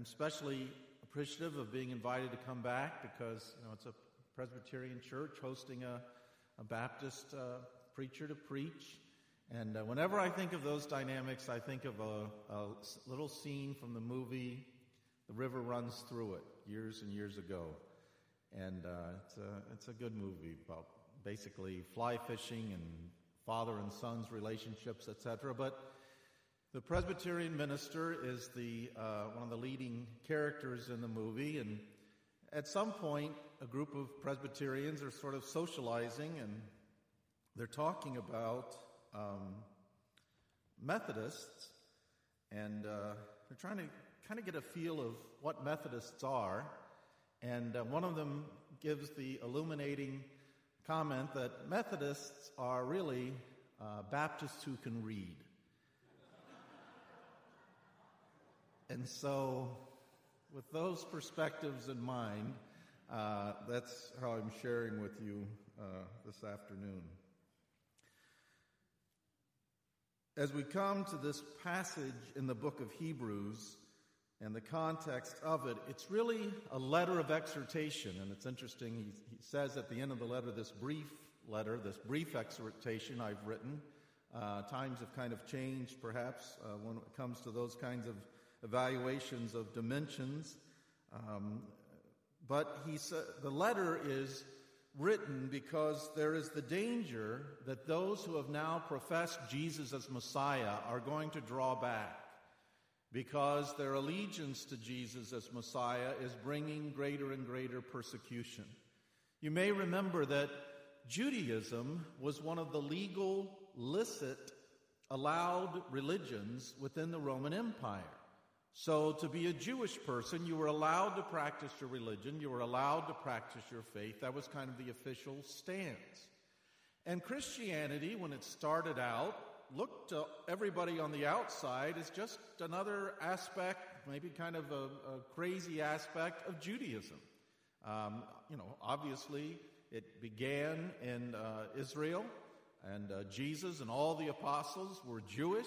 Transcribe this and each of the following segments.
I'm especially appreciative of being invited to come back because you know it's a Presbyterian church hosting a, a Baptist uh, preacher to preach. And uh, whenever I think of those dynamics, I think of a, a, little scene from the movie The River Runs Through It years and years ago. And uh, it's, a, it's a good movie about basically fly fishing and father and son's relationships, etc. But the Presbyterian minister is the, uh, one of the leading characters in the movie, and at some point, a group of Presbyterians are sort of socializing and they're talking about um, Methodists, and uh, they're trying to kind of get a feel of what Methodists are. And uh, one of them gives the illuminating comment that Methodists are really uh, Baptists who can read. And so, with those perspectives in mind, uh, that's how I'm sharing with you uh, this afternoon. As we come to this passage in the book of Hebrews and the context of it, it's really a letter of exhortation. And it's interesting, he, he says at the end of the letter, this brief letter, this brief exhortation I've written. Uh, times have kind of changed, perhaps, uh, when it comes to those kinds of evaluations of dimensions. Um, but he said the letter is written because there is the danger that those who have now professed Jesus as Messiah are going to draw back because their allegiance to Jesus as Messiah is bringing greater and greater persecution. You may remember that Judaism was one of the legal, licit, allowed religions within the Roman Empire. So, to be a Jewish person, you were allowed to practice your religion, you were allowed to practice your faith. That was kind of the official stance. And Christianity, when it started out, looked to everybody on the outside as just another aspect, maybe kind of a, a crazy aspect of Judaism. Um, you know, obviously, it began in uh, Israel, and uh, Jesus and all the apostles were Jewish.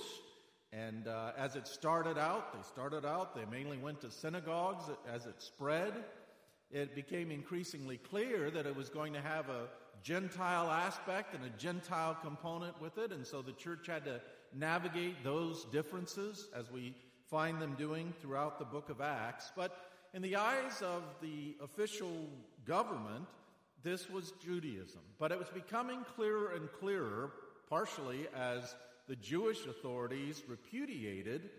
And uh, as it started out, they started out, they mainly went to synagogues. As it spread, it became increasingly clear that it was going to have a Gentile aspect and a Gentile component with it. And so the church had to navigate those differences as we find them doing throughout the book of Acts. But in the eyes of the official government, this was Judaism. But it was becoming clearer and clearer, partially as the Jewish authorities repudiated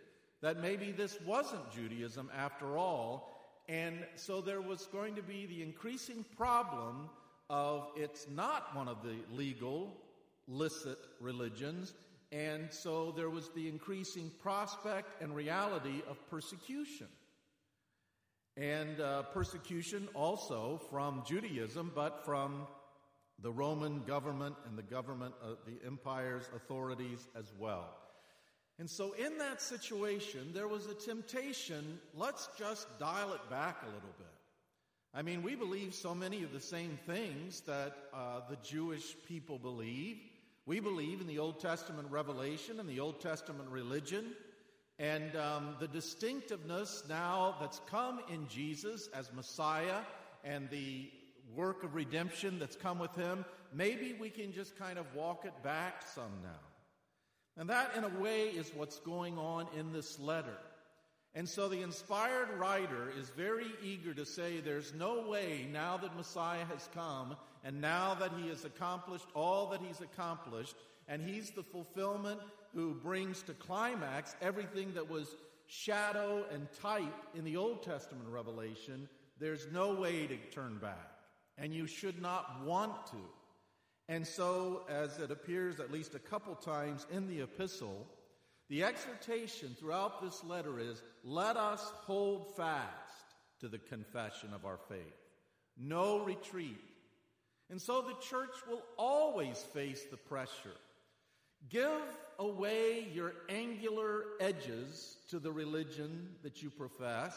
that maybe this wasn't Judaism after all. And so there was going to be the increasing problem of it's not one of the legal, licit religions. And so there was the increasing prospect and reality of persecution. And uh, persecution also from Judaism, but from the Roman government and the government, of the empire's authorities as well. And so, in that situation, there was a temptation let's just dial it back a little bit. I mean, we believe so many of the same things that uh, the Jewish people believe. We believe in the Old Testament revelation and the Old Testament religion. And um, the distinctiveness now that's come in Jesus as Messiah and the work of redemption that's come with him, maybe we can just kind of walk it back some now. And that, in a way, is what's going on in this letter. And so the inspired writer is very eager to say there's no way now that Messiah has come and now that he has accomplished all that he's accomplished, and he's the fulfillment who brings to climax everything that was shadow and type in the Old Testament revelation, there's no way to turn back and you should not want to. And so, as it appears at least a couple times in the epistle, the exhortation throughout this letter is let us hold fast to the confession of our faith. No retreat. And so the church will always face the pressure. Give away your angular edges to the religion that you profess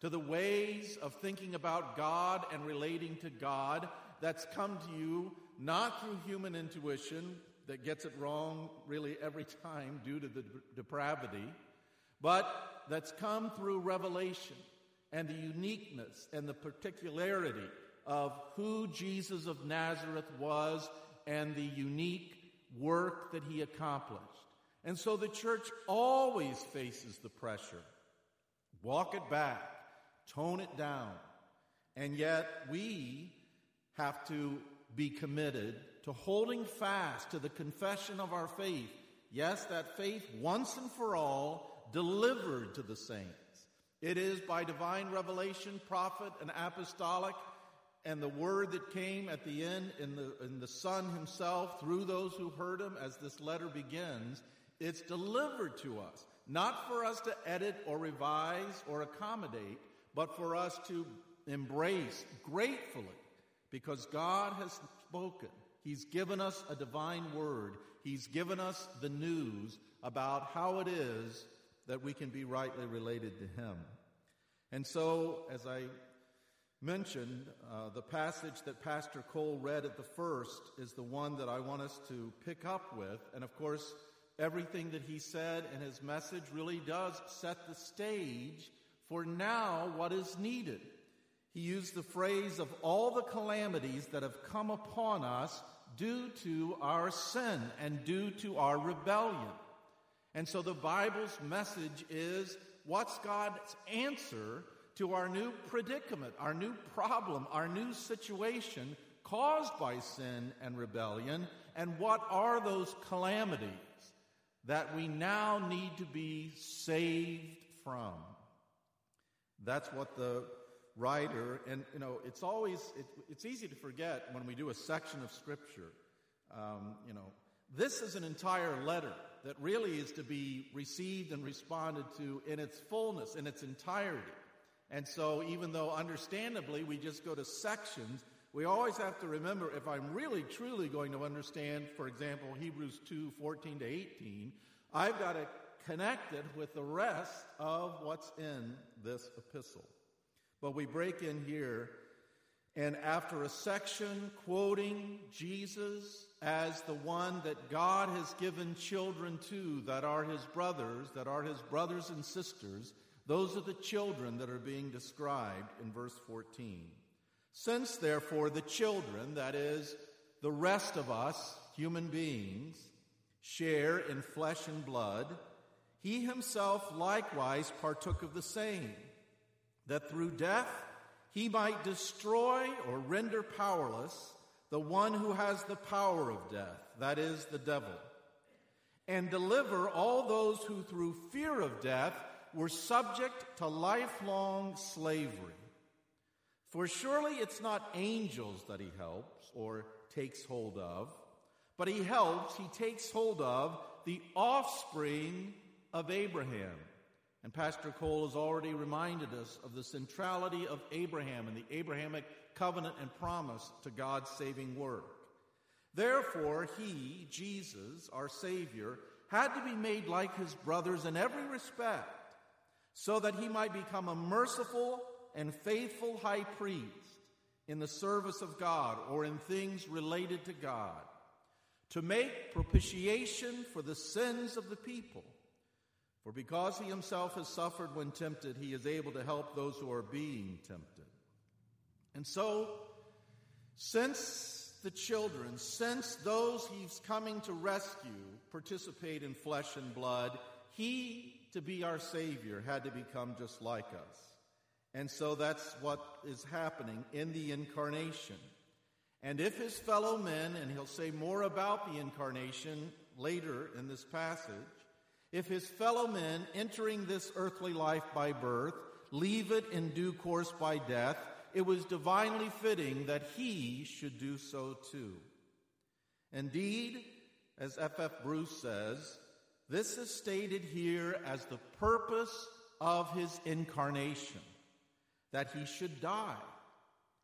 to the ways of thinking about God and relating to God that's come to you not through human intuition that gets it wrong really every time due to the depravity, but that's come through revelation. and the uniqueness and the particularity of who Jesus of Nazareth was and the unique work that he accomplished. And so the church always faces the pressure. Walk it back, tone it down. And yet we have to be committed to holding fast to the confession of our faith. Yes, that faith once and for all delivered to the saints. It is by divine revelation, prophet, and apostolic, and the word that came at the end in the, in the Son himself through those who heard him as this letter begins. It's delivered to us, not for us to edit or revise or accommodate, but for us to embrace gratefully because God has spoken. He's given us a divine word. He's given us the news about how it is that we can be rightly related to Him. And so, as I mentioned, uh, the passage that Pastor Cole read at the first is the one that I want us to pick up with. And of course, everything that he said in his message really does set the stage for now what is needed. He used the phrase of all the calamities that have come upon us due to our sin and due to our rebellion. And so the Bible's message is what's God's answer to our new predicament, our new problem, our new situation caused by sin and rebellion, and what are those calamities that we now need to be saved from? That's what the writer, and you know, it's always, it, it's easy to forget when we do a section of Scripture, um, you know, this is an entire letter that really is to be received and responded to in its fullness, in its entirety. And so, even though understandably we just go to sections, we always have to remember if I'm really truly going to understand, for example, Hebrews 2 14 to 18, I've got to connect it with the rest of what's in this epistle. But we break in here, and after a section quoting Jesus as the one that God has given children to that are his brothers, that are his brothers and sisters, those are the children that are being described in verse 14. Since, therefore, the children, that is, the rest of us, human beings, share in flesh and blood, he himself likewise partook of the same, that through death he might destroy or render powerless the one who has the power of death, that is, the devil, and deliver all those who through fear of death were subject to lifelong slavery. For surely it's not angels that he helps or takes hold of, but he helps, he takes hold of the offspring of Abraham. And Pastor Cole has already reminded us of the centrality of Abraham and the Abrahamic covenant and promise to God's saving work. Therefore, he, Jesus, our Savior, had to be made like his brothers in every respect so that he might become a merciful and faithful high priest in the service of God or in things related to God, to make propitiation for the sins of the people. For because he himself has suffered when tempted, he is able to help those who are being tempted. And so, since the children, since those he's coming to rescue participate in flesh and blood, he to be our Savior had to become just like us. And so that's what is happening in the incarnation. And if his fellow men, and he'll say more about the incarnation later in this passage, if his fellow men entering this earthly life by birth leave it in due course by death, it was divinely fitting that he should do so too. Indeed, as F. F. Bruce says, this is stated here as the purpose of his incarnation, that he should die,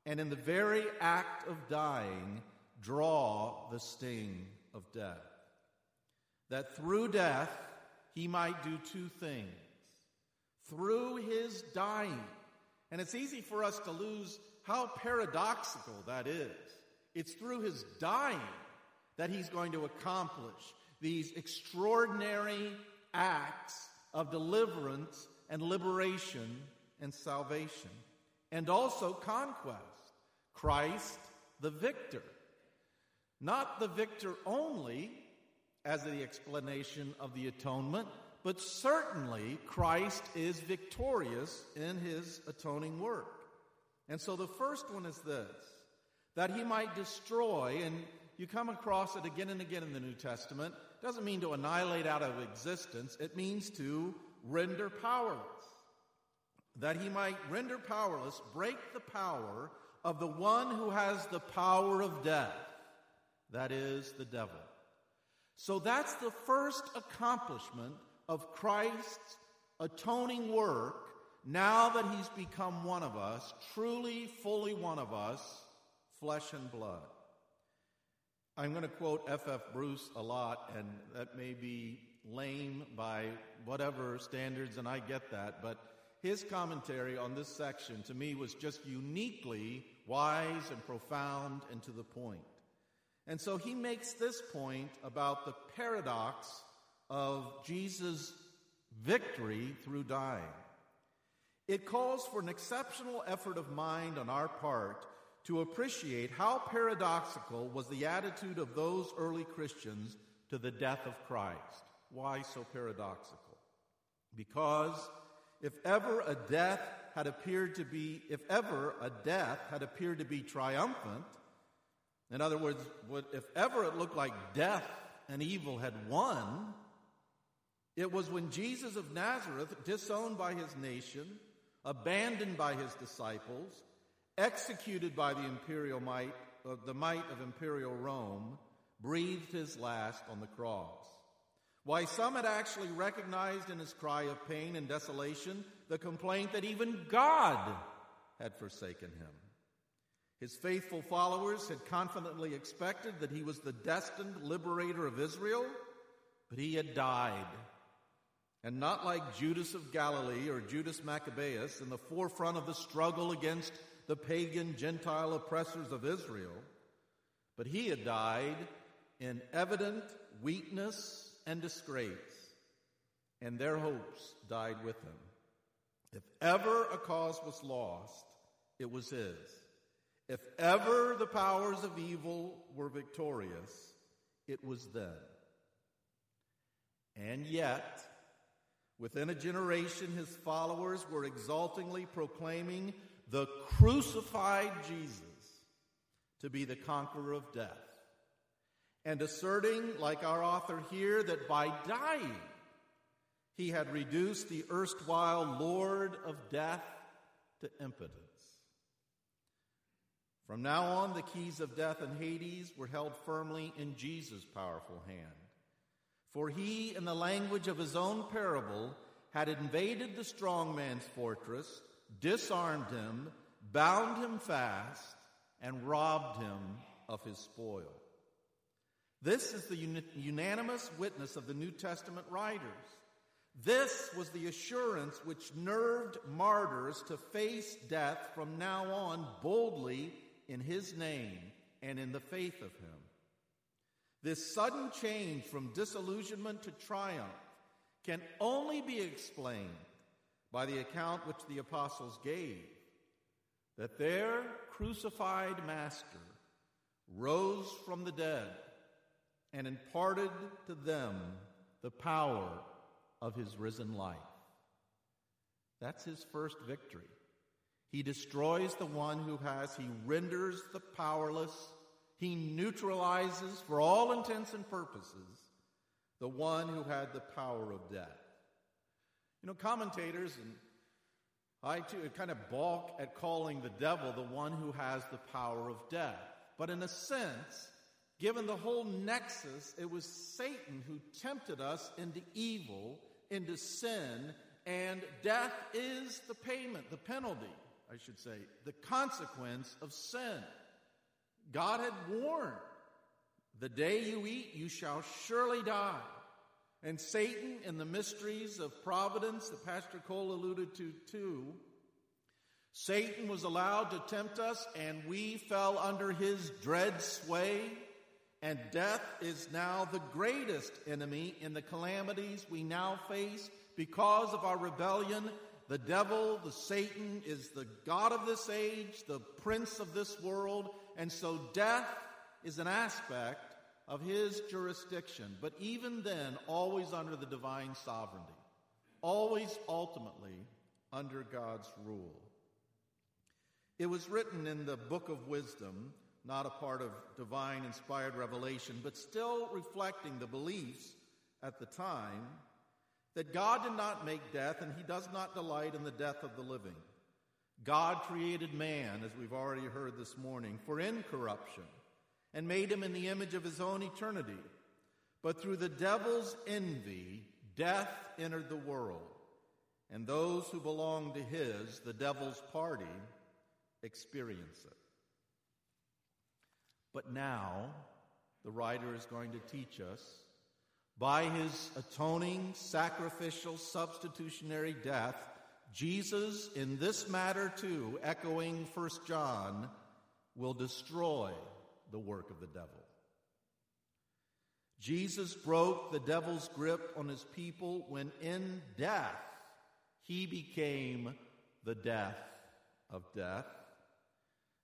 and in the very act of dying, draw the sting of death. That through death, he might do two things. Through his dying, and it's easy for us to lose how paradoxical that is. It's through his dying that he's going to accomplish these extraordinary acts of deliverance and liberation and salvation, and also conquest. Christ the victor. Not the victor only as the explanation of the atonement, but certainly Christ is victorious in his atoning work. And so the first one is this that he might destroy, and you come across it again and again in the New Testament, doesn't mean to annihilate out of existence, it means to render powerless. That he might render powerless, break the power of the one who has the power of death, that is, the devil. So that's the first accomplishment of Christ's atoning work now that he's become one of us, truly, fully one of us, flesh and blood. I'm going to quote F.F. F. Bruce a lot, and that may be lame by whatever standards, and I get that, but his commentary on this section to me was just uniquely wise and profound and to the point. And so he makes this point about the paradox of Jesus' victory through dying. It calls for an exceptional effort of mind on our part to appreciate how paradoxical was the attitude of those early Christians to the death of Christ. Why so paradoxical? Because if ever a death had appeared to be, if ever a death had appeared to be triumphant, in other words, if ever it looked like death and evil had won, it was when Jesus of Nazareth, disowned by his nation, abandoned by his disciples, executed by the imperial might, uh, the might of imperial Rome, breathed his last on the cross. Why some had actually recognized in his cry of pain and desolation the complaint that even God had forsaken him. His faithful followers had confidently expected that he was the destined liberator of Israel, but he had died. And not like Judas of Galilee or Judas Maccabeus in the forefront of the struggle against the pagan Gentile oppressors of Israel, but he had died in evident weakness and disgrace, and their hopes died with him. If ever a cause was lost, it was his. If ever the powers of evil were victorious, it was then. And yet, within a generation, his followers were exultingly proclaiming the crucified Jesus to be the conqueror of death, and asserting, like our author here, that by dying, he had reduced the erstwhile Lord of death to impotence. From now on, the keys of death and Hades were held firmly in Jesus' powerful hand. For he, in the language of his own parable, had invaded the strong man's fortress, disarmed him, bound him fast, and robbed him of his spoil. This is the unanimous witness of the New Testament writers. This was the assurance which nerved martyrs to face death from now on boldly in his name and in the faith of him. This sudden change from disillusionment to triumph can only be explained by the account which the apostles gave that their crucified master rose from the dead and imparted to them the power of his risen life. That's his first victory. He destroys the one who has, he renders the powerless, he neutralizes, for all intents and purposes, the one who had the power of death. You know, commentators and I too kind of balk at calling the devil the one who has the power of death. But in a sense, given the whole nexus, it was Satan who tempted us into evil, into sin, and death is the payment, the penalty. I should say, the consequence of sin. God had warned, the day you eat, you shall surely die. And Satan, in the mysteries of providence that Pastor Cole alluded to too, Satan was allowed to tempt us and we fell under his dread sway. And death is now the greatest enemy in the calamities we now face because of our rebellion the devil, the Satan, is the God of this age, the prince of this world, and so death is an aspect of his jurisdiction. But even then, always under the divine sovereignty, always ultimately under God's rule. It was written in the book of wisdom, not a part of divine inspired revelation, but still reflecting the beliefs at the time that God did not make death and he does not delight in the death of the living. God created man, as we've already heard this morning, for incorruption and made him in the image of his own eternity. But through the devil's envy, death entered the world, and those who belong to his, the devil's party, experience it. But now, the writer is going to teach us by his atoning, sacrificial, substitutionary death, Jesus, in this matter too, echoing 1 John, will destroy the work of the devil. Jesus broke the devil's grip on his people when in death he became the death of death.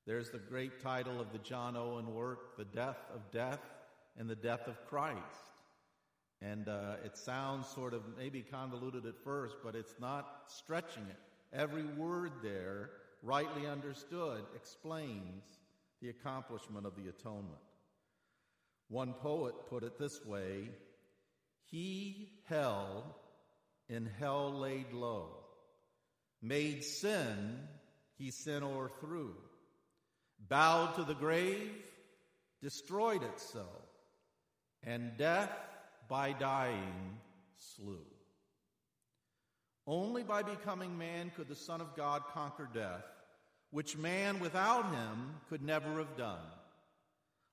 There's the great title of the John Owen work, The Death of Death in the Death of Christ. And uh, it sounds sort of maybe convoluted at first, but it's not stretching it. Every word there, rightly understood, explains the accomplishment of the atonement. One poet put it this way He held in hell laid low, made sin, he sin o'erthrew, bowed to the grave, destroyed it so, and death by dying slew. Only by becoming man could the Son of God conquer death, which man without him could never have done.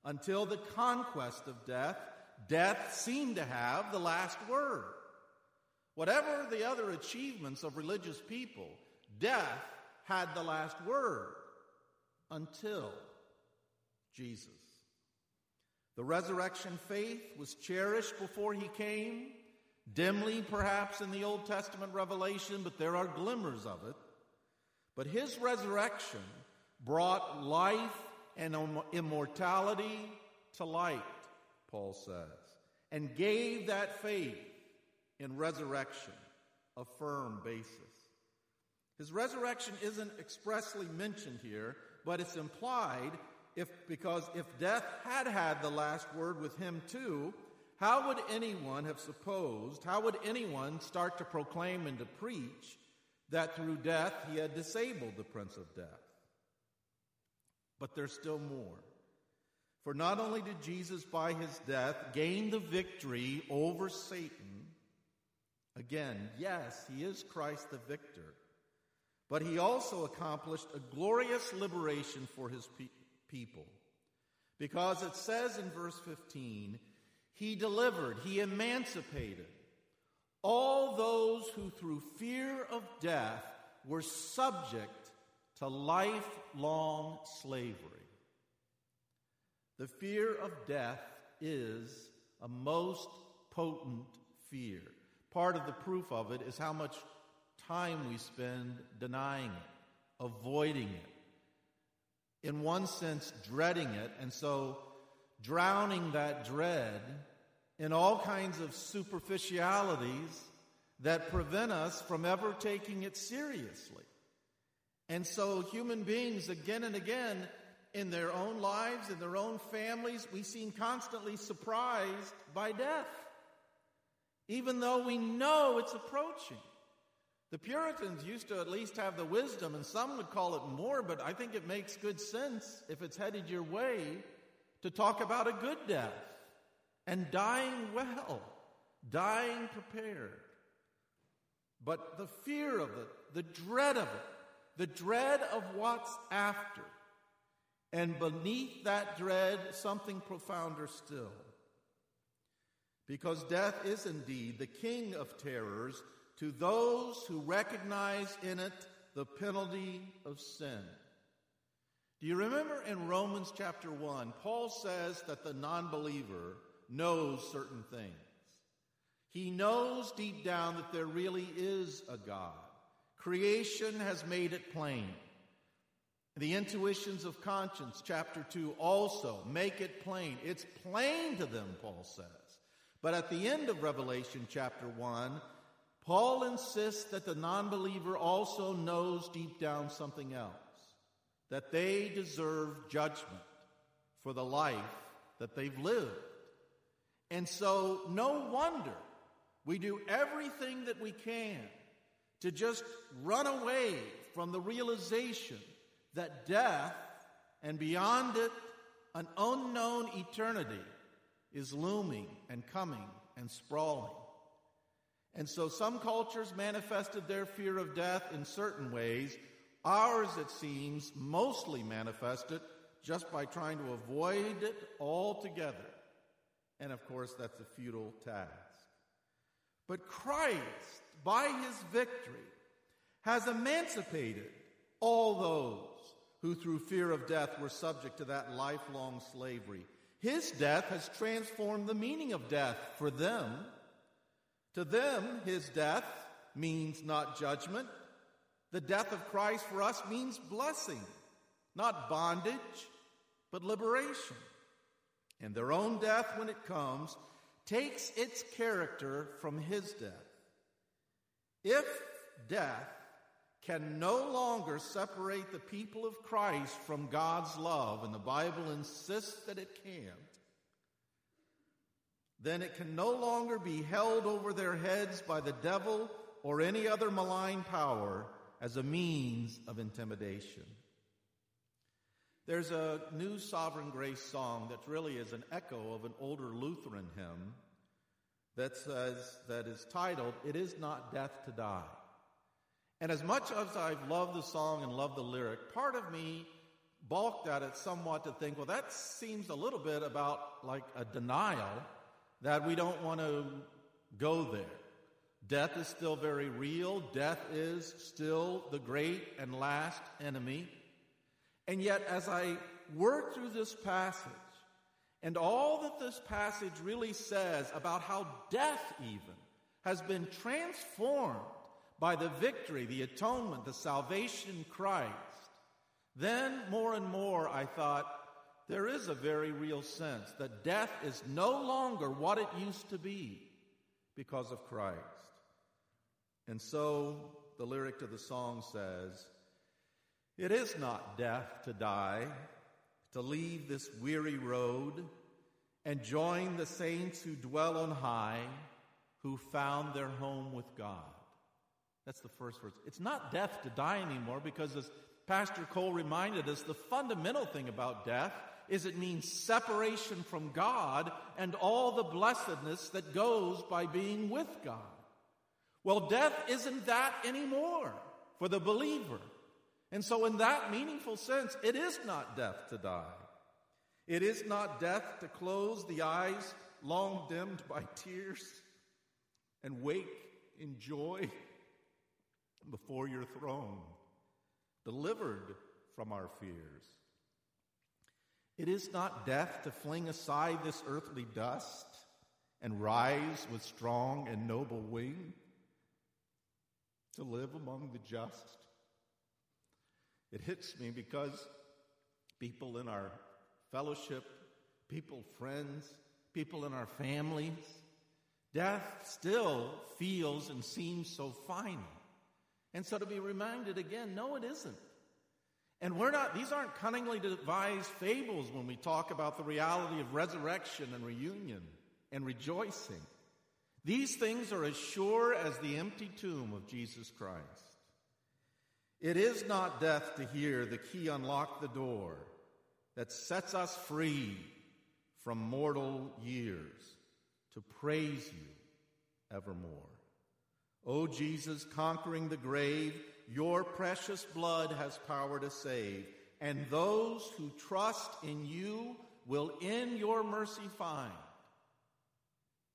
Until the conquest of death, death seemed to have the last word. Whatever the other achievements of religious people, death had the last word until Jesus. The resurrection faith was cherished before he came, dimly perhaps in the Old Testament revelation, but there are glimmers of it. But his resurrection brought life and immortality to light, Paul says, and gave that faith in resurrection a firm basis. His resurrection isn't expressly mentioned here, but it's implied if, because if death had had the last word with him too, how would anyone have supposed, how would anyone start to proclaim and to preach that through death he had disabled the prince of death? But there's still more. For not only did Jesus, by his death, gain the victory over Satan, again, yes, he is Christ the victor, but he also accomplished a glorious liberation for his people people. Because it says in verse 15, He delivered, He emancipated all those who through fear of death were subject to lifelong slavery. The fear of death is a most potent fear. Part of the proof of it is how much time we spend denying it, avoiding it, in one sense, dreading it, and so drowning that dread in all kinds of superficialities that prevent us from ever taking it seriously. And so, human beings, again and again, in their own lives, in their own families, we seem constantly surprised by death, even though we know it's approaching. The Puritans used to at least have the wisdom, and some would call it more, but I think it makes good sense if it's headed your way to talk about a good death and dying well, dying prepared. But the fear of it, the dread of it, the dread of what's after, and beneath that dread, something profounder still. Because death is indeed the king of terrors to those who recognize in it the penalty of sin. Do you remember in Romans chapter 1, Paul says that the non believer knows certain things. He knows deep down that there really is a God, Creation has made it plain. The intuitions of conscience, chapter 2, also make it plain. It's plain to them, Paul says. But at the end of Revelation chapter 1, Paul insists that the non believer also knows deep down something else that they deserve judgment for the life that they've lived. And so, no wonder we do everything that we can to just run away from the realization that death and beyond it, an unknown eternity is looming and coming and sprawling. And so some cultures manifested their fear of death in certain ways. Ours, it seems, mostly manifested just by trying to avoid it altogether. And of course, that's a futile task. But Christ, by his victory, has emancipated all those who through fear of death were subject to that lifelong slavery. His death has transformed the meaning of death for them. To them, his death means not judgment. The death of Christ for us means blessing, not bondage, but liberation. And their own death, when it comes, takes its character from his death. If death can no longer separate the people of Christ from God's love, and the Bible insists that it can't, then it can no longer be held over their heads by the devil or any other malign power as a means of intimidation. There's a new Sovereign Grace song that really is an echo of an older Lutheran hymn that says, that is titled, It Is Not Death to Die. And as much as I've loved the song and loved the lyric, part of me balked at it somewhat to think, well, that seems a little bit about like a denial that we don't want to go there. Death is still very real. Death is still the great and last enemy. And yet, as I work through this passage, and all that this passage really says about how death even has been transformed by the victory, the atonement, the salvation Christ, then more and more I thought there is a very real sense that death is no longer what it used to be because of Christ. And so the lyric to the song says, It is not death to die, to leave this weary road and join the saints who dwell on high, who found their home with God. That's the first verse. It's not death to die anymore because, as Pastor Cole reminded us, the fundamental thing about death is it means separation from God and all the blessedness that goes by being with God. Well, death isn't that anymore for the believer. And so, in that meaningful sense, it is not death to die. It is not death to close the eyes long dimmed by tears and wake in joy before your throne, delivered from our fears. It is not death to fling aside this earthly dust and rise with strong and noble wing to live among the just. It hits me because people in our fellowship, people, friends, people in our families, death still feels and seems so final. And so to be reminded again, no, it isn't. And we're not, these aren't cunningly devised fables when we talk about the reality of resurrection and reunion and rejoicing. These things are as sure as the empty tomb of Jesus Christ. It is not death to hear the key unlock the door that sets us free from mortal years to praise you evermore. O Jesus, conquering the grave, your precious blood has power to save, and those who trust in you will in your mercy find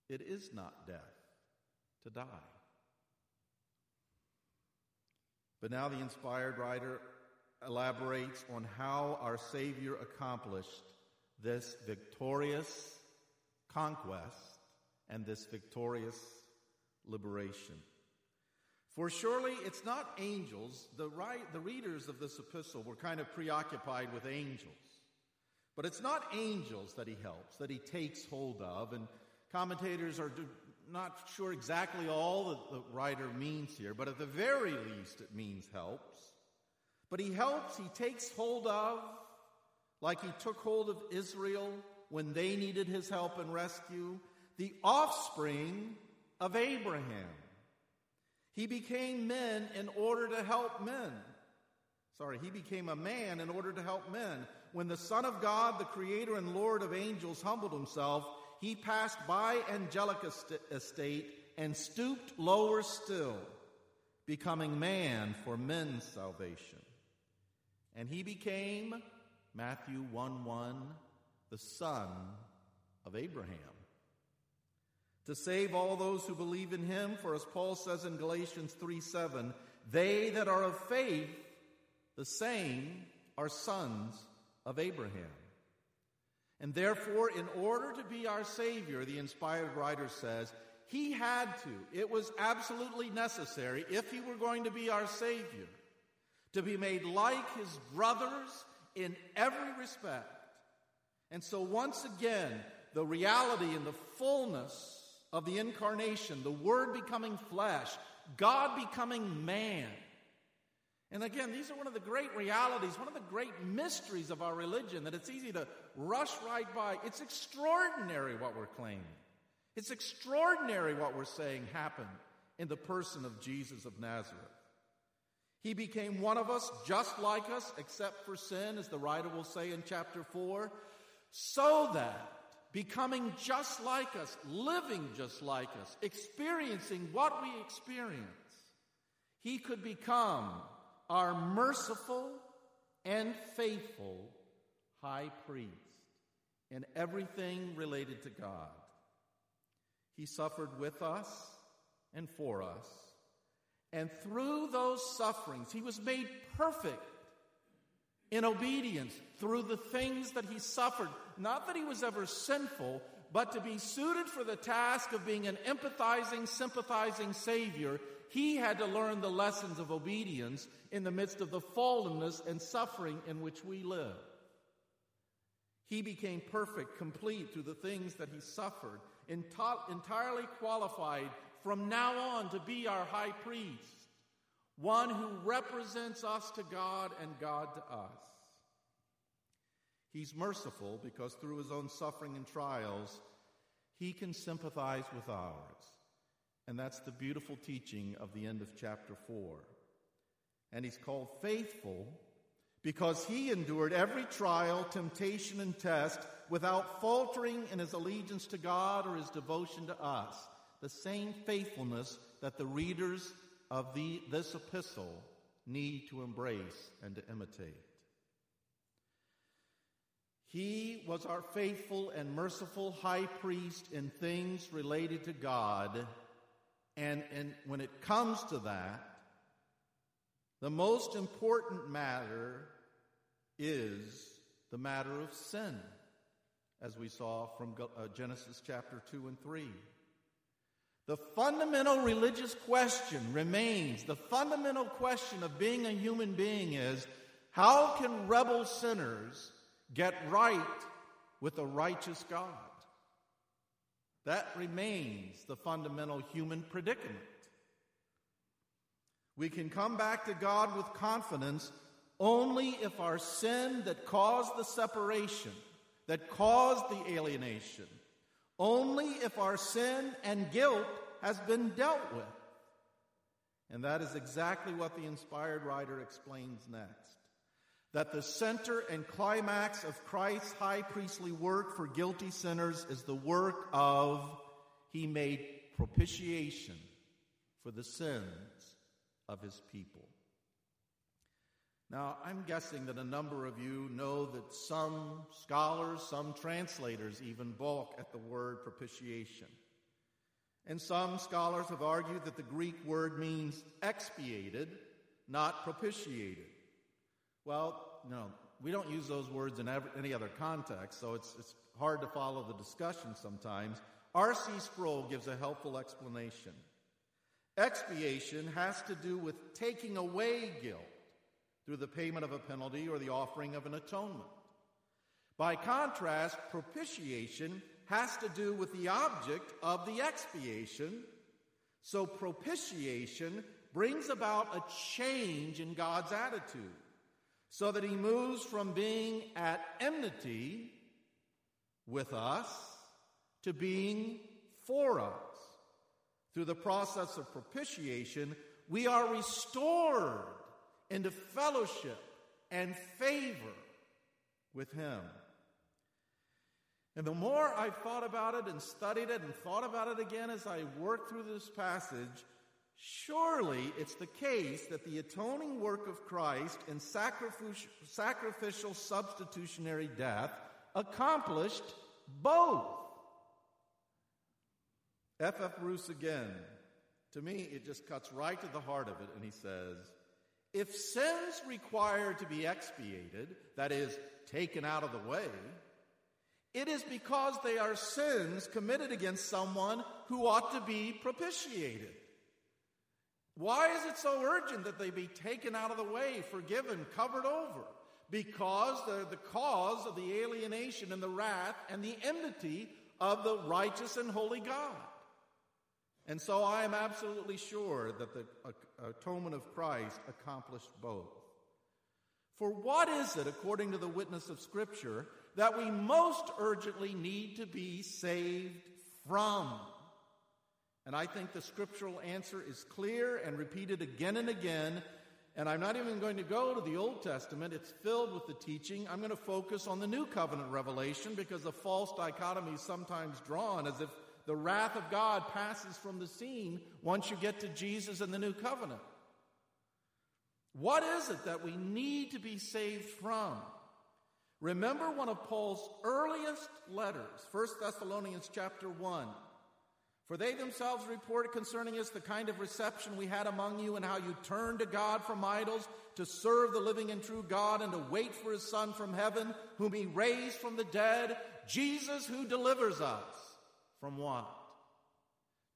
it is not death to die. But now the inspired writer elaborates on how our Savior accomplished this victorious conquest and this victorious liberation. For surely it's not angels. The, right, the readers of this epistle were kind of preoccupied with angels. But it's not angels that he helps, that he takes hold of. And commentators are not sure exactly all that the writer means here, but at the very least it means helps. But he helps, he takes hold of, like he took hold of Israel when they needed his help and rescue, the offspring of Abraham. He became men in order to help men. Sorry, he became a man in order to help men. When the Son of God, the Creator and Lord of angels, humbled himself, he passed by angelic estate and stooped lower still, becoming man for men's salvation. And he became, Matthew 1 1, the son of Abraham. To save all those who believe in him, for as Paul says in Galatians 3 7, they that are of faith, the same are sons of Abraham. And therefore, in order to be our Savior, the inspired writer says, he had to. It was absolutely necessary, if he were going to be our Savior, to be made like his brothers in every respect. And so, once again, the reality and the fullness of the incarnation, the Word becoming flesh, God becoming man. And again, these are one of the great realities, one of the great mysteries of our religion that it's easy to rush right by. It's extraordinary what we're claiming. It's extraordinary what we're saying happened in the person of Jesus of Nazareth. He became one of us, just like us, except for sin, as the writer will say in chapter 4, so that becoming just like us, living just like us, experiencing what we experience, he could become our merciful and faithful high priest in everything related to God. He suffered with us and for us. And through those sufferings, he was made perfect in obedience through the things that he suffered. Not that he was ever sinful, but to be suited for the task of being an empathizing, sympathizing Savior, he had to learn the lessons of obedience in the midst of the fallenness and suffering in which we live. He became perfect, complete through the things that he suffered, enti- entirely qualified from now on to be our high priest one who represents us to God and God to us. He's merciful because through his own suffering and trials, he can sympathize with ours. And that's the beautiful teaching of the end of chapter 4. And he's called faithful because he endured every trial, temptation, and test without faltering in his allegiance to God or his devotion to us. The same faithfulness that the readers of the, this epistle need to embrace and to imitate. He was our faithful and merciful high priest in things related to God. And, and when it comes to that, the most important matter is the matter of sin, as we saw from uh, Genesis chapter 2 and 3. The fundamental religious question remains the fundamental question of being a human being is how can rebel sinners get right with a righteous God? That remains the fundamental human predicament. We can come back to God with confidence only if our sin that caused the separation, that caused the alienation, only if our sin and guilt has been dealt with. And that is exactly what the inspired writer explains next. That the center and climax of Christ's high priestly work for guilty sinners is the work of He made propitiation for the sins of His people. Now, I'm guessing that a number of you know that some scholars, some translators even balk at the word propitiation. And some scholars have argued that the Greek word means expiated, not propitiated. Well, no, we don't use those words in any other context, so it's, it's hard to follow the discussion sometimes. R.C. Sproul gives a helpful explanation. Expiation has to do with taking away guilt through the payment of a penalty or the offering of an atonement. By contrast, propitiation has to do with the object of the expiation. So propitiation brings about a change in God's attitude so that he moves from being at enmity with us to being for us. Through the process of propitiation, we are restored into fellowship and favor with him. And the more I've thought about it and studied it and thought about it again as I worked through this passage, surely it's the case that the atoning work of Christ in sacrificial substitutionary death accomplished both. F. F. Bruce again. To me, it just cuts right to the heart of it, and he says, if sins require to be expiated, that is, taken out of the way, it is because they are sins committed against someone who ought to be propitiated. Why is it so urgent that they be taken out of the way, forgiven, covered over? Because they're the cause of the alienation and the wrath and the enmity of the righteous and holy God. And so I am absolutely sure that the atonement of Christ accomplished both. For what is it, according to the witness of Scripture, that we most urgently need to be saved from? And I think the scriptural answer is clear and repeated again and again. And I'm not even going to go to the Old Testament. It's filled with the teaching. I'm going to focus on the New Covenant revelation because the false dichotomy is sometimes drawn as if the wrath of God passes from the scene once you get to Jesus and the New Covenant. What is it that we need to be saved from? Remember one of Paul's earliest letters, 1 Thessalonians chapter 1. For they themselves reported concerning us the kind of reception we had among you and how you turned to God from idols to serve the living and true God and to wait for his Son from heaven, whom he raised from the dead, Jesus who delivers us from what?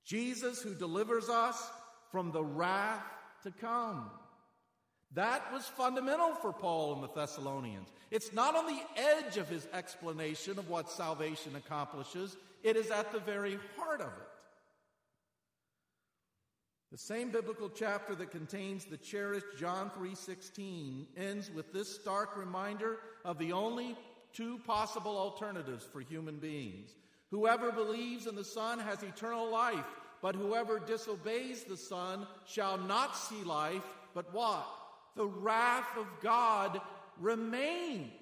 Jesus who delivers us from the wrath to come. That was fundamental for Paul and the Thessalonians. It's not on the edge of his explanation of what salvation accomplishes, it is at the very heart of it. The same biblical chapter that contains the cherished John 3:16 ends with this stark reminder of the only two possible alternatives for human beings. Whoever believes in the Son has eternal life, but whoever disobeys the Son shall not see life, but what? the wrath of God remains.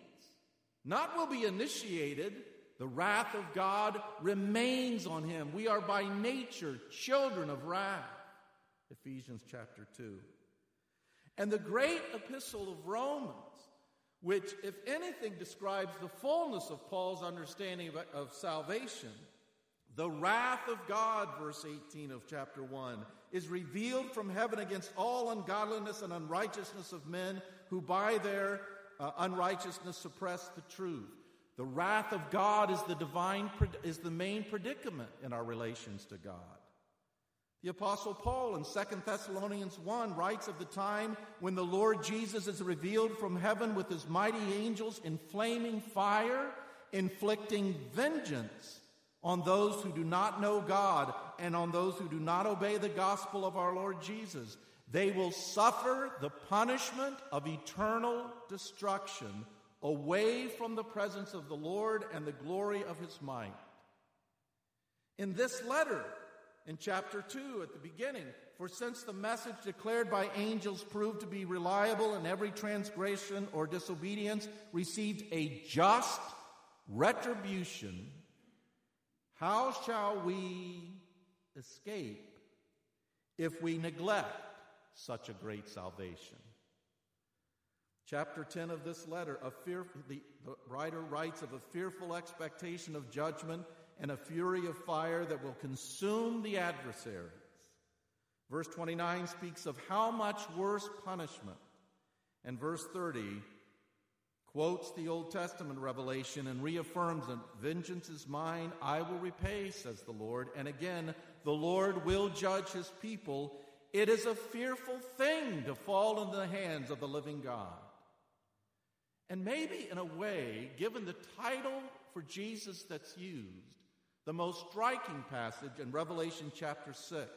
Not will be initiated, the wrath of God remains on him. We are by nature children of wrath. Ephesians chapter 2. And the great epistle of Romans, which, if anything, describes the fullness of Paul's understanding of, of salvation, the wrath of God, verse 18 of chapter 1, is revealed from heaven against all ungodliness and unrighteousness of men who by their uh, unrighteousness suppress the truth. The wrath of God is the divine is the main predicament in our relations to God. The apostle Paul in 2 Thessalonians 1 writes of the time when the Lord Jesus is revealed from heaven with his mighty angels in flaming fire, inflicting vengeance on those who do not know God and on those who do not obey the gospel of our Lord Jesus. They will suffer the punishment of eternal destruction away from the presence of the Lord and the glory of his might. In this letter, in chapter 2 at the beginning, for since the message declared by angels proved to be reliable and every transgression or disobedience received a just retribution, how shall we escape if we neglect such a great salvation? Chapter 10 of this letter, a fear, the, the writer writes of a fearful expectation of judgment and a fury of fire that will consume the adversaries. Verse 29 speaks of how much worse punishment. And verse 30 quotes the Old Testament revelation and reaffirms that vengeance is mine, I will repay, says the Lord. And again, the Lord will judge his people It is a fearful thing to fall into the hands of the living God. And maybe, in a way, given the title for Jesus that's used, the most striking passage in Revelation chapter 6.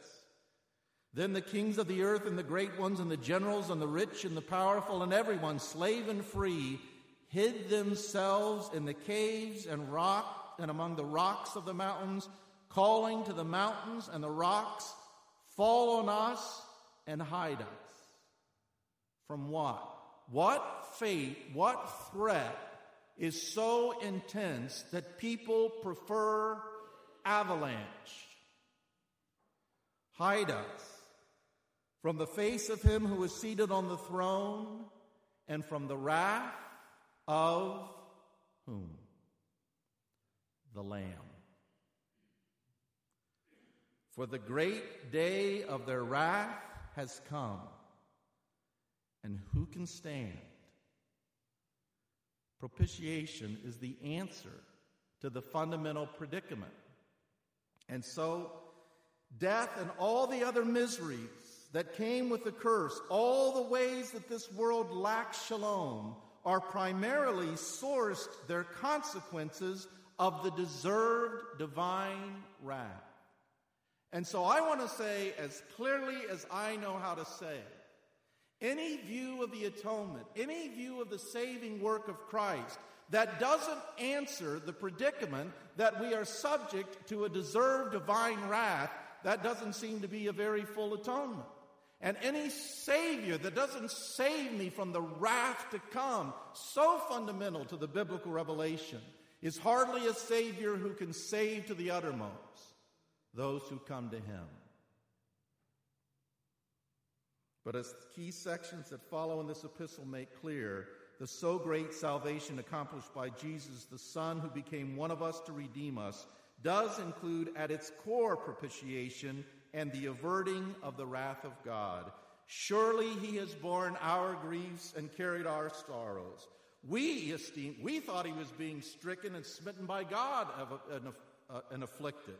Then the kings of the earth and the great ones and the generals and the rich and the powerful and everyone, slave and free, hid themselves in the caves and rock and among the rocks of the mountains, calling to the mountains and the rocks, Fall on us and hide us. From what? What fate, what threat is so intense that people prefer avalanche? Hide us from the face of him who is seated on the throne and from the wrath of whom? The Lamb. For the great day of their wrath has come, and who can stand? Propitiation is the answer to the fundamental predicament. And so, death and all the other miseries that came with the curse, all the ways that this world lacks shalom, are primarily sourced, their consequences of the deserved divine wrath. And so I want to say, as clearly as I know how to say, it: any view of the atonement, any view of the saving work of Christ that doesn't answer the predicament that we are subject to a deserved divine wrath, that doesn't seem to be a very full atonement. And any Savior that doesn't save me from the wrath to come, so fundamental to the biblical revelation, is hardly a Savior who can save to the uttermost those who come to him. But as key sections that follow in this epistle make clear, the so great salvation accomplished by Jesus, the Son who became one of us to redeem us, does include at its core propitiation and the averting of the wrath of God. Surely he has borne our griefs and carried our sorrows. We esteemed, we thought he was being stricken and smitten by God and, uh, afflicted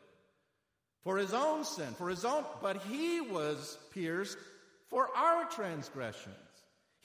for his own sin, for his own, but he was pierced for our transgressions.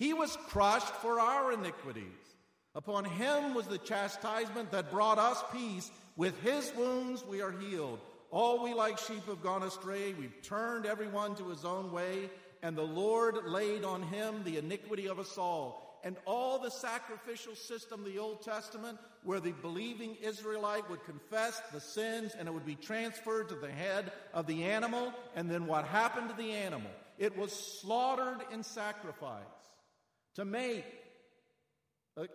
He was crushed for our iniquities. Upon him was the chastisement that brought us peace. With his wounds we are healed. All we like sheep have gone astray. We've turned everyone to his own way, and the Lord laid on him the iniquity of us all and all the sacrificial system of the Old Testament, where the believing Israelite would confess the sins and it would be transferred to the head of the animal. And then what happened to the animal? It was slaughtered in sacrifice to make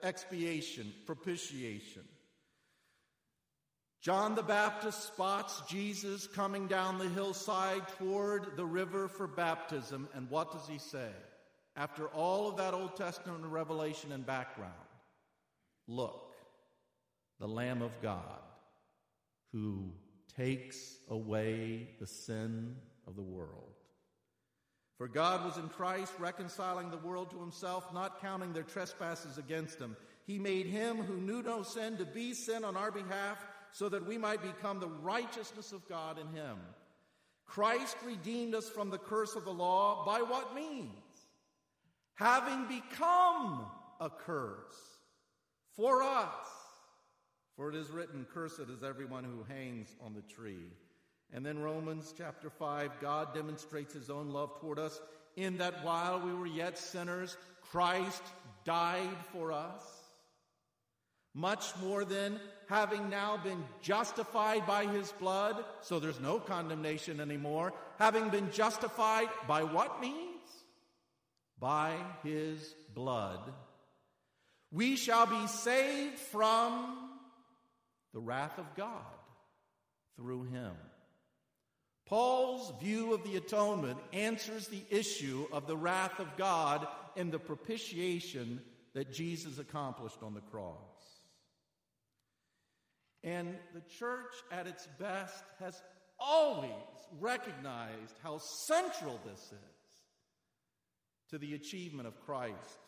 expiation, propitiation. John the Baptist spots Jesus coming down the hillside toward the river for baptism, and what does he say? after all of that Old Testament revelation and background, look, the Lamb of God who takes away the sin of the world. For God was in Christ reconciling the world to himself, not counting their trespasses against them. He made him who knew no sin to be sin on our behalf so that we might become the righteousness of God in him. Christ redeemed us from the curse of the law by what means? having become a curse for us. For it is written, Cursed is everyone who hangs on the tree. And then Romans chapter 5, God demonstrates his own love toward us in that while we were yet sinners, Christ died for us. Much more than having now been justified by his blood, so there's no condemnation anymore, having been justified by what means? by his blood, we shall be saved from the wrath of God through him. Paul's view of the atonement answers the issue of the wrath of God and the propitiation that Jesus accomplished on the cross. And the church at its best has always recognized how central this is to the achievement of Christ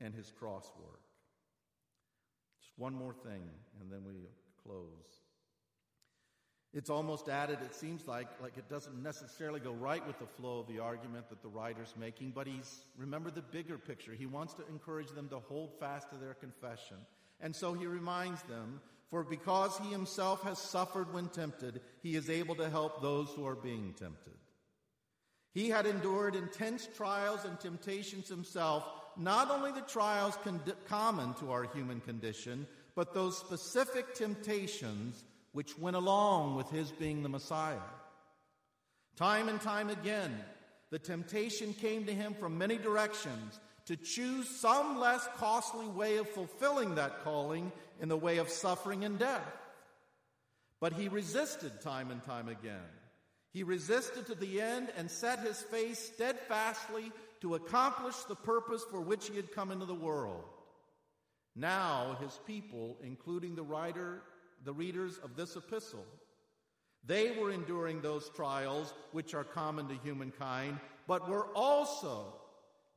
and his cross work. Just one more thing, and then we close. It's almost added, it seems like, like it doesn't necessarily go right with the flow of the argument that the writer's making, but he's, remember the bigger picture. He wants to encourage them to hold fast to their confession. And so he reminds them, for because he himself has suffered when tempted, he is able to help those who are being tempted. He had endured intense trials and temptations himself, not only the trials con- common to our human condition, but those specific temptations which went along with his being the Messiah. Time and time again, the temptation came to him from many directions to choose some less costly way of fulfilling that calling in the way of suffering and death. But he resisted time and time again. He resisted to the end and set his face steadfastly to accomplish the purpose for which he had come into the world. Now, his people, including the writer the readers of this epistle. They were enduring those trials which are common to humankind, but were also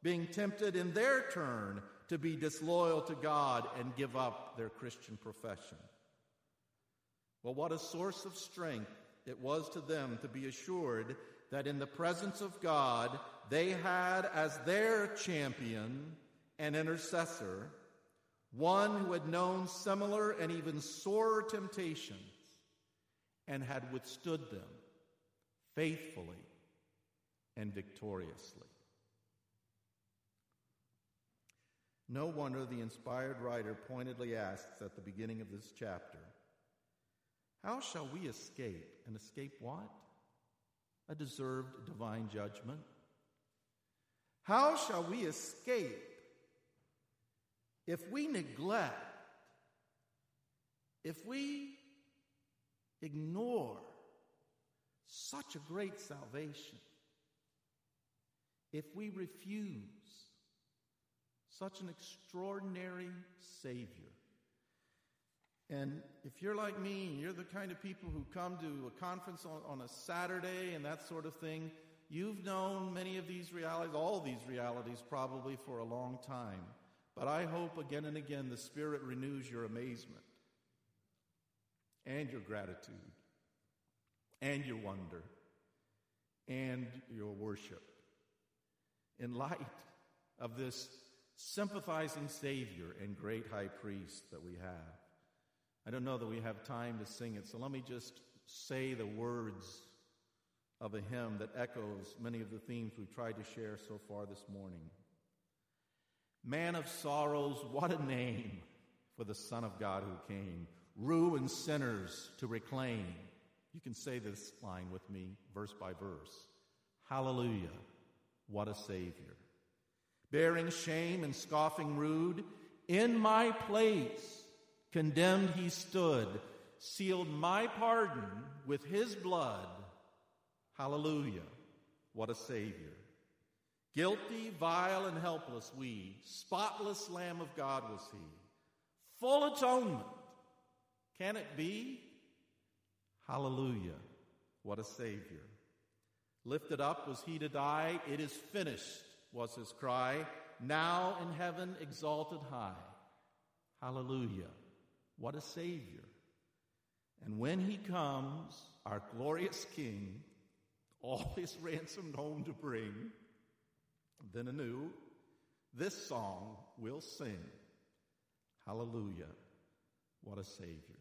being tempted in their turn to be disloyal to God and give up their Christian profession. Well, what a source of strength it was to them to be assured that in the presence of God, they had as their champion and intercessor one who had known similar and even sorer temptations and had withstood them faithfully and victoriously. No wonder the inspired writer pointedly asks at the beginning of this chapter, How shall we escape? And escape what? A deserved divine judgment. How shall we escape if we neglect, if we ignore such a great salvation, if we refuse such an extraordinary Savior, and if you're like me and you're the kind of people who come to a conference on, on, a Saturday and that sort of thing, you've known many of these realities, all these realities probably for a long time. But I hope again and again the Spirit renews your amazement and your gratitude and your wonder and your worship in light of this sympathizing Savior and great high priest that we have. I don't know that we have time to sing it, so let me just say the words of a hymn that echoes many of the themes we've tried to share so far this morning. Man of sorrows, what a name for the Son of God who came. Ruined sinners to reclaim. You can say this line with me, verse by verse. Hallelujah, what a Savior. Bearing shame and scoffing rude, in my place condemned he stood, sealed my pardon with his blood. Hallelujah, what a Savior. Guilty, vile, and helpless we, spotless Lamb of God was he. Full atonement. Can it be? Hallelujah. What a Savior. Lifted up was he to die. It is finished, was his cry. Now in heaven exalted high. Hallelujah. What a Savior. And when he comes, our glorious King, all his ransomed home to bring, then anew, this song we'll sing. Hallelujah. What a Savior.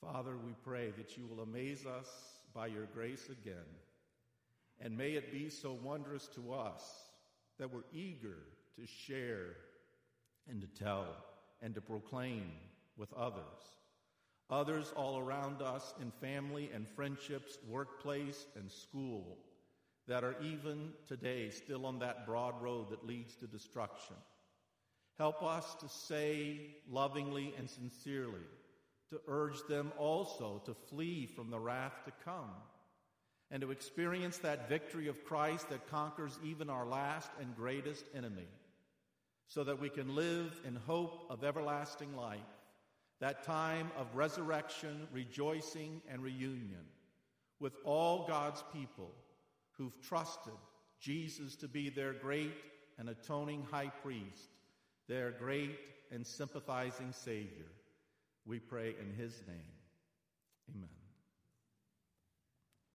Father, we pray that you will amaze us by your grace again. And may it be so wondrous to us that we're eager to share and to tell and to proclaim with others. Others all around us in family and friendships, workplace and school that are even today still on that broad road that leads to destruction. Help us to say lovingly and sincerely, to urge them also to flee from the wrath to come, and to experience that victory of Christ that conquers even our last and greatest enemy, so that we can live in hope of everlasting life, that time of resurrection, rejoicing, and reunion with all God's people who've trusted Jesus to be their great and atoning high priest, their great and sympathizing Savior. We pray in his name. Amen.